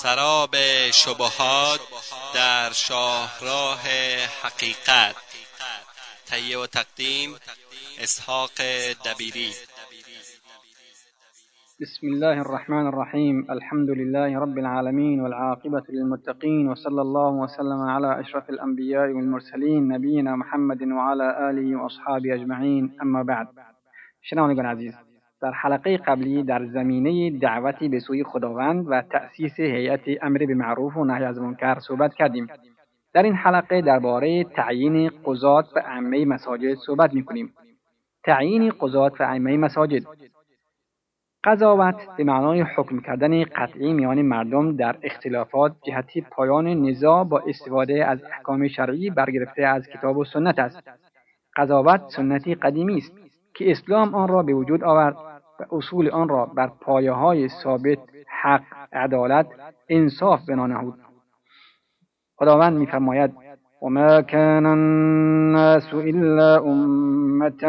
سراب شبهات در شاهراه حقیقت. تهیه و تقدیم اسحاق دبیری. بسم الله الرحمن الرحيم الحمد لله رب العالمين والعاقبة للمتقين وصلى الله وسلم على أشرف الأنبياء والمرسلين نبينا محمد وعلى آله وأصحابه أجمعين أما بعد شنوندگان عزیز در حلقه قبلی در زمینه دعوتی به سوی خداوند و تأسیس هیئت امر به معروف و نهی از منکر صحبت کردیم. در این حلقه درباره تعیین قضات و ائمه مساجد صحبت می‌کنیم. تعیین قضات و ائمه مساجد. قضاوت به معنای حکم کردن قطعی میان مردم در اختلافات جهتی پایان نزاع با استفاده از احکام شرعی برگرفته از کتاب و سنت است. قضاوت سنتی قدیمی است که اسلام آن را به وجود آورد. اصول آن را بر پایه های ثابت حق عدالت انصاف بنا نهود خداوند میفرماید وما كان الناس إلا أمة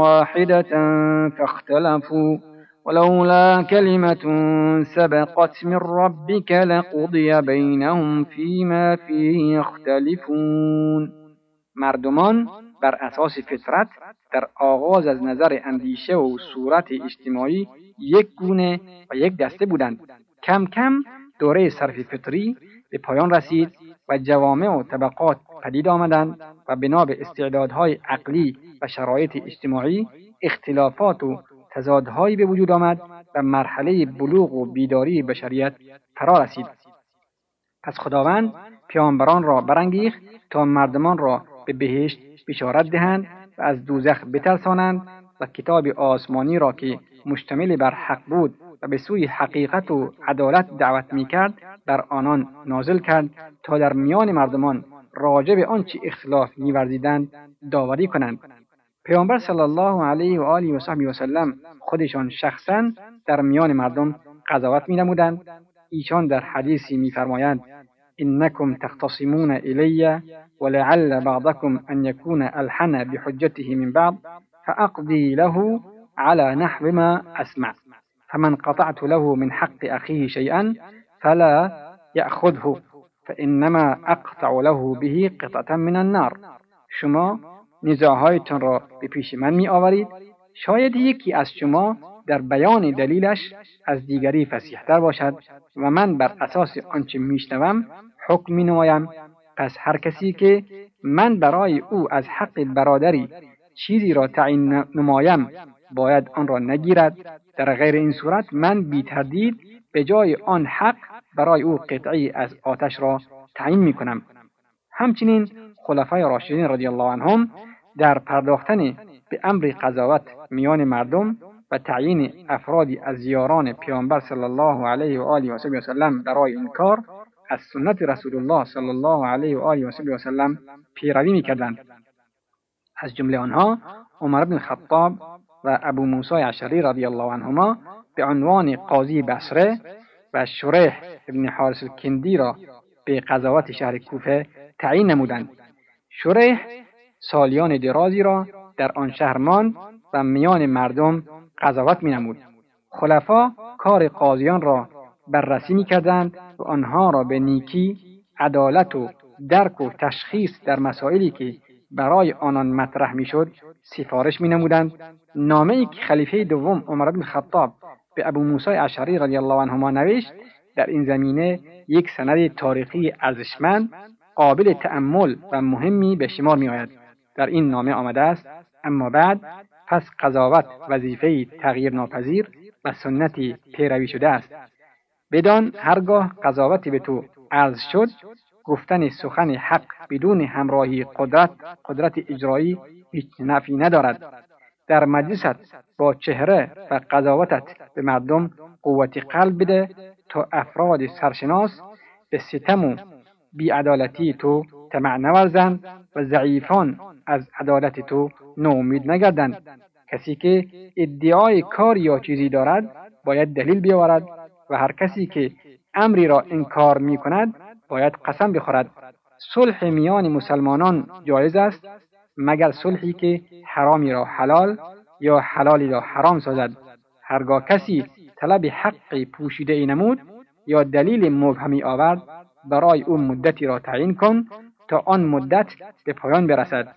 واحدة فاختلفوا ولولا كلمة سبقت من ربك لقضي بينهم فيما فيه يختلفون. مردمان بر اساس فطرت در آغاز از نظر اندیشه و صورت اجتماعی یک گونه و یک دسته بودند. کم کم دوره صرف فطری به پایان رسید و جوامع و طبقات پدید آمدند و بنا به استعدادهای عقلی و شرایط اجتماعی اختلافات و تضادهایی به وجود آمد و مرحله بلوغ و بیداری بشریت فرا رسید. پس خداوند پیامبران را برانگیخت تا مردمان را به بهشت بشارت دهند و از دوزخ بترسانند و کتاب آسمانی را که مشتمل بر حق بود و به سوی حقیقت و عدالت دعوت می کرد در آنان نازل کرد تا در میان مردمان راجع به آنچه اختلاف میورزیدند داوری کنند پیامبر صلی الله علیه و آله و صحبی و سلم خودشان شخصا در میان مردم قضاوت می نمودند ایشان در حدیثی میفرمایند إنكم تختصمون إلي ولعل بعضكم أن يكون ألحن بحجته من بعض فأقضي له على نحو ما أسمع. فمن قطعت له من حق أخيه شيئا فلا يأخذه فإنما أقطع له به قطعة من النار. شما نزاعهایتان را به من می آورید شاید یکی از شما در بیان دلیلش از دیگری فسیحتر باشد و من بر اساس آنچه میشنوم حکم می نمایم پس هر کسی که من برای او از حق برادری چیزی را تعیین نمایم باید آن را نگیرد. در غیر این صورت من بی تردید به جای آن حق برای او قطعی از آتش را تعیین می کنم همچنین خلفای راشدین رضی الله عنهم در پرداختن به امر قضاوت میان مردم و تعیین افرادی از یاران پیامبر صلی الله علیه و آله و سلم برای این کار از سنت رسول الله صلی الله علیه و آله و سلم پیروی می‌کردند. از جمله آنها عمر بن خطاب و ابو موسی اشعری رضی الله عنهما به عنوان قاضی بصره و شریح ابن حارس الکندی را به قضاوت شهر کوفه تعیین نمودند. شریح سالیان درازی را در آن شهر ماند و میان مردم قضاوت نمود خلفا کار قاضیان را بررسی می‌کردند و آنها را به نیکی عدالت و درک و تشخیص در مسائلی که برای آنان مطرح می‌شد سفارش می نمودند نامه ای که خلیفه دوم عمر بن خطاب به ابو موسی اشعری رضی الله عنهما نوشت در این زمینه یک سند تاریخی ارزشمند قابل تأمل و مهمی به شمار می آید در این نامه آمده است اما بعد پس قضاوت وظیفه تغییر ناپذیر و سنتی پیروی شده است. بدان هرگاه قضاوتی به تو عرض شد گفتن سخن حق بدون همراهی قدرت قدرت اجرایی هیچ نفی ندارد. در مجلست با چهره و قضاوتت به مردم قوت قلب بده تا افراد سرشناس به ستم و بیعدالتی تو طمع نورزند و ضعیفان از عدالت تو نومید نگردند. کسی که ادعای کار یا چیزی دارد باید دلیل بیاورد و هر کسی که امری را انکار می کند باید قسم بخورد. صلح میان مسلمانان جایز است مگر صلحی که حرامی را حلال یا حلالی را حرام سازد. هرگاه کسی طلب حق پوشیده ای نمود یا دلیل مبهمی آورد برای او مدتی را تعیین کن تا آن مدت به پایان برسد.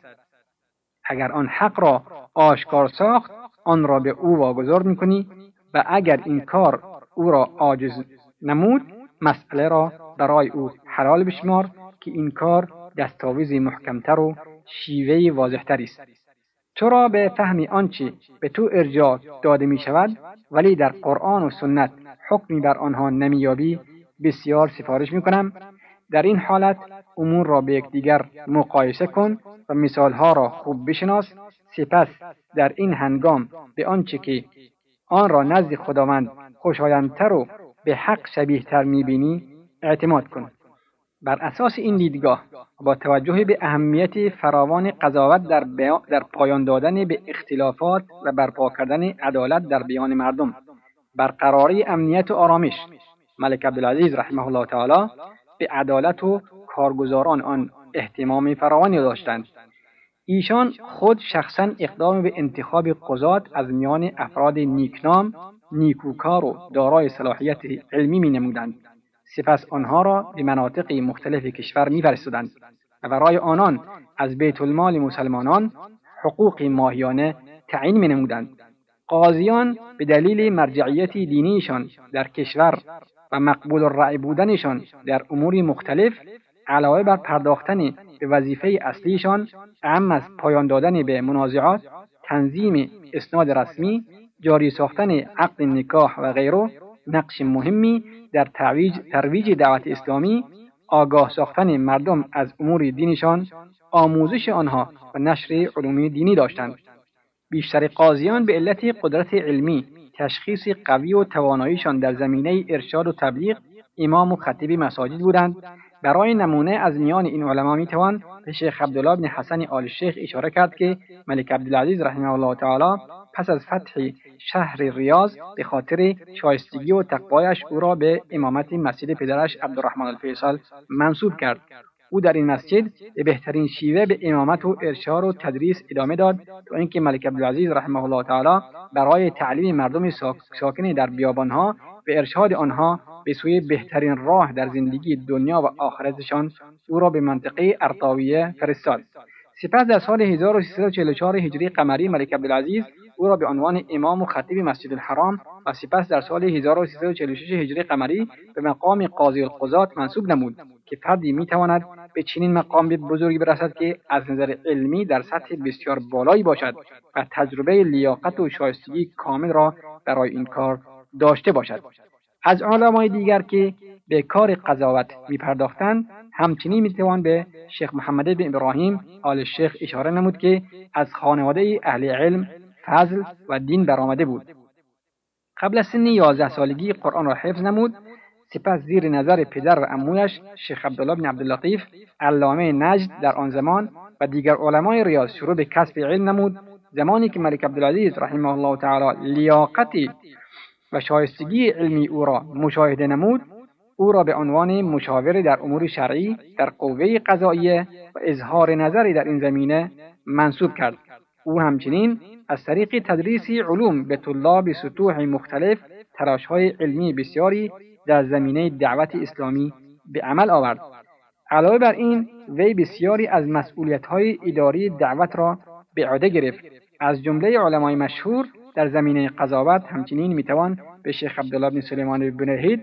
اگر آن حق را آشکار ساخت آن را به او واگذار می‌کنی و اگر این کار او را عاجز نمود مسئله را برای او حلال بشمار که این کار دستاویز محکمتر و شیوه واضحتری است. تو را به فهم آنچه به تو ارجاع داده می شود ولی در قرآن و سنت حکمی بر آنها نمییابی بسیار سفارش می کنم در این حالت امور را به یکدیگر مقایسه کن و مثالها را خوب بشناس. سپس در این هنگام به آنچه که آن را نزد خداوند خوشایندتر و به حق شبیه تر می‌بینی اعتماد کن. بر اساس این دیدگاه با توجه به اهمیت فراوان قضاوت در, در پایان دادن به اختلافات و برپا کردن عدالت در بیان مردم برقراری امنیت و آرامش ملک عبدالعزیز رحمه الله تعالی به عدالت و کارگزاران آن احتمام فراوانی داشتند ایشان خود شخصا اقدام به انتخاب قضات از میان افراد نیکنام نیکوکار و دارای صلاحیت علمی می نمودند. سپس آنها را به مناطق مختلف کشور میفرستادند و برای آنان از بیت المال مسلمانان حقوق ماهیانه تعیین می نمودند. قاضیان به دلیل مرجعیت دینیشان در کشور مقبول الرأی بودنشان در امور مختلف علاوه بر پرداختن به وظیفه اصلیشان اهم از پایان دادن به منازعات تنظیم اسناد رسمی جاری ساختن عقد نکاح و غیره نقش مهمی در ترویج, ترویج دعوت اسلامی آگاه ساختن مردم از امور دینشان آموزش آنها و نشر علوم دینی داشتند. بیشتر قاضیان به علت قدرت علمی تشخیص قوی و تواناییشان در زمینه ارشاد و تبلیغ امام و خطیب مساجد بودند. برای نمونه از میان این علما می‌توان به شیخ عبدالله بن حسن آل شیخ اشاره کرد که ملک عبدالعزیز رحمه الله تعالی پس از فتح شهر ریاض به خاطر شایستگی و تقوایش او را به امامت مسجد پدرش عبدالرحمن الفیصل منصوب کرد. او در این مسجد به بهترین شیوه به امامت و ارشاد و تدریس ادامه داد تا اینکه ملک عبدالعزیز رحمه الله تعالی برای تعلیم مردم ساکن در بیابانها به ارشاد آنها به سوی بهترین راه در زندگی دنیا و آخرتشان او را به منطقه ارطاویه فرستاد. سپس در سال 1344 هجری قمری ملک عبدالعزیز او را به عنوان امام و خطیب مسجد الحرام و سپس در سال 1346 هجری قمری به مقام قاضی القضات منصوب نمود. که فردی می‌تواند به چنین مقام بزرگی برسد که از نظر علمی در سطح بسیار بالایی باشد و تجربه لیاقت و شایستگی کامل را برای این کار داشته باشد. از علمای دیگر که به کار قضاوت میپرداختند همچنین می‌توان به شیخ محمد بن ابراهیم آل شیخ اشاره نمود که از خانواده اهل علم فضل و دین برآمده بود. قبل از سن یازده سالگی قرآن را حفظ نمود سپس زیر نظر پدر و امویش شیخ عبدالله بن عبداللطیف علامه نجد در آن زمان و دیگر علمای ریاض شروع به کسب علم نمود. زمانی که ملک عبدالعزیز رحمه الله تعالی لیاقتی و شایستگی علمی او را مشاهده نمود او را به عنوان مشاور در امور شرعی در قوه قضاییه و اظهار نظری در این زمینه منصوب کرد. او همچنین از طریق تدریس علوم به طلاب سطوح مختلف تراشهای علمی بسیاری در زمینه دعوت اسلامی به عمل آورد. علاوه بر این وی بسیاری از مسئولیت‌های اداری دعوت را به عهده گرفت. از جمله علمای مشهور در زمینه قضاوت همچنین می‌توان به شیخ عبدالله بن سلیمان بن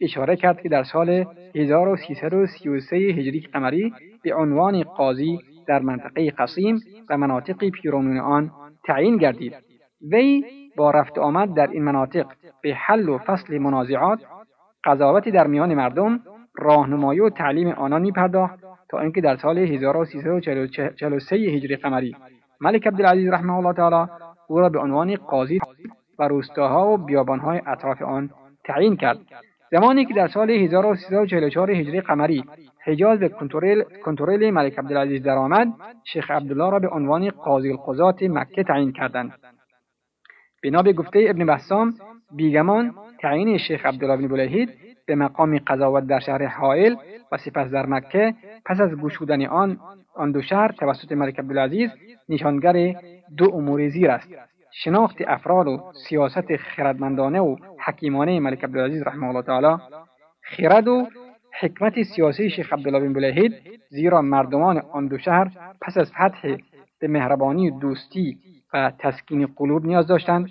اشاره کرد که در سال 1333 هجری قمری به عنوان قاضی در منطقه قصیم و مناطق پیرامون آن تعیین گردید. وی با رفت آمد در این مناطق به حل و فصل منازعات قضاوتی در میان مردم راهنمایی و تعلیم آنان می پرداخت تا اینکه در سال 1343 هجری قمری ملک عبدالعزیز رحمه الله تعالی او را به عنوان قاضی و روستاها و بیابانهای اطراف آن تعیین کرد. زمانی که در سال 1344 هجری قمری حجاز به کنترل ملک عبدالعزیز درآمد شیخ عبدالله را به عنوان قاضی القضات مکه تعیین کردند. بنا به گفته ابن بسام بیگمان تعیین شیخ عبدالله بن بلهید به مقام قضاوت در شهر حائل و سپس در مکه پس از گشودن آن آن دو شهر توسط ملک عبدالعزیز نشانگر دو امور زیر است. شناخت افراد و سیاست خردمندانه و حکیمانه ملک عبدالعزیز رحمه الله تعالی خرد و حکمت سیاسی شیخ عبدالله بن بلهید زیرا مردمان آن دو شهر پس از فتح به مهربانی و دوستی و تسکین قلوب نیاز داشتند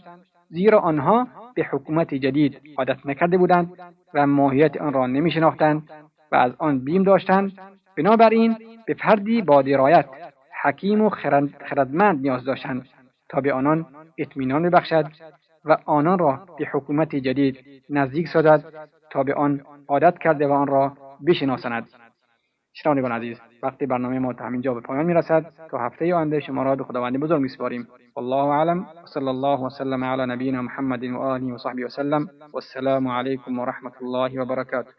زیرا آنها به حکومت جدید عادت نکرده بودند و ماهیت آن را نمی شناختند و از آن بیم داشتند. بنابراین به فردی با درایت حکیم و خردمند نیاز داشتند تا به آنان اطمینان ببخشد و آنان را به حکومت جدید نزدیک سازد تا به آن عادت کرده و آن را بشناساند. شنوندگان عزیز وقتی برنامه ما تا همینجا به پایان می‌رسد تا هفته آینده شما را به خداوند بزرگ میسپاریم. والله اعلم. وصلى الله وسلم على نبينا محمد وآله وصحبه وسلم والسلام عليكم ورحمة الله وبركاته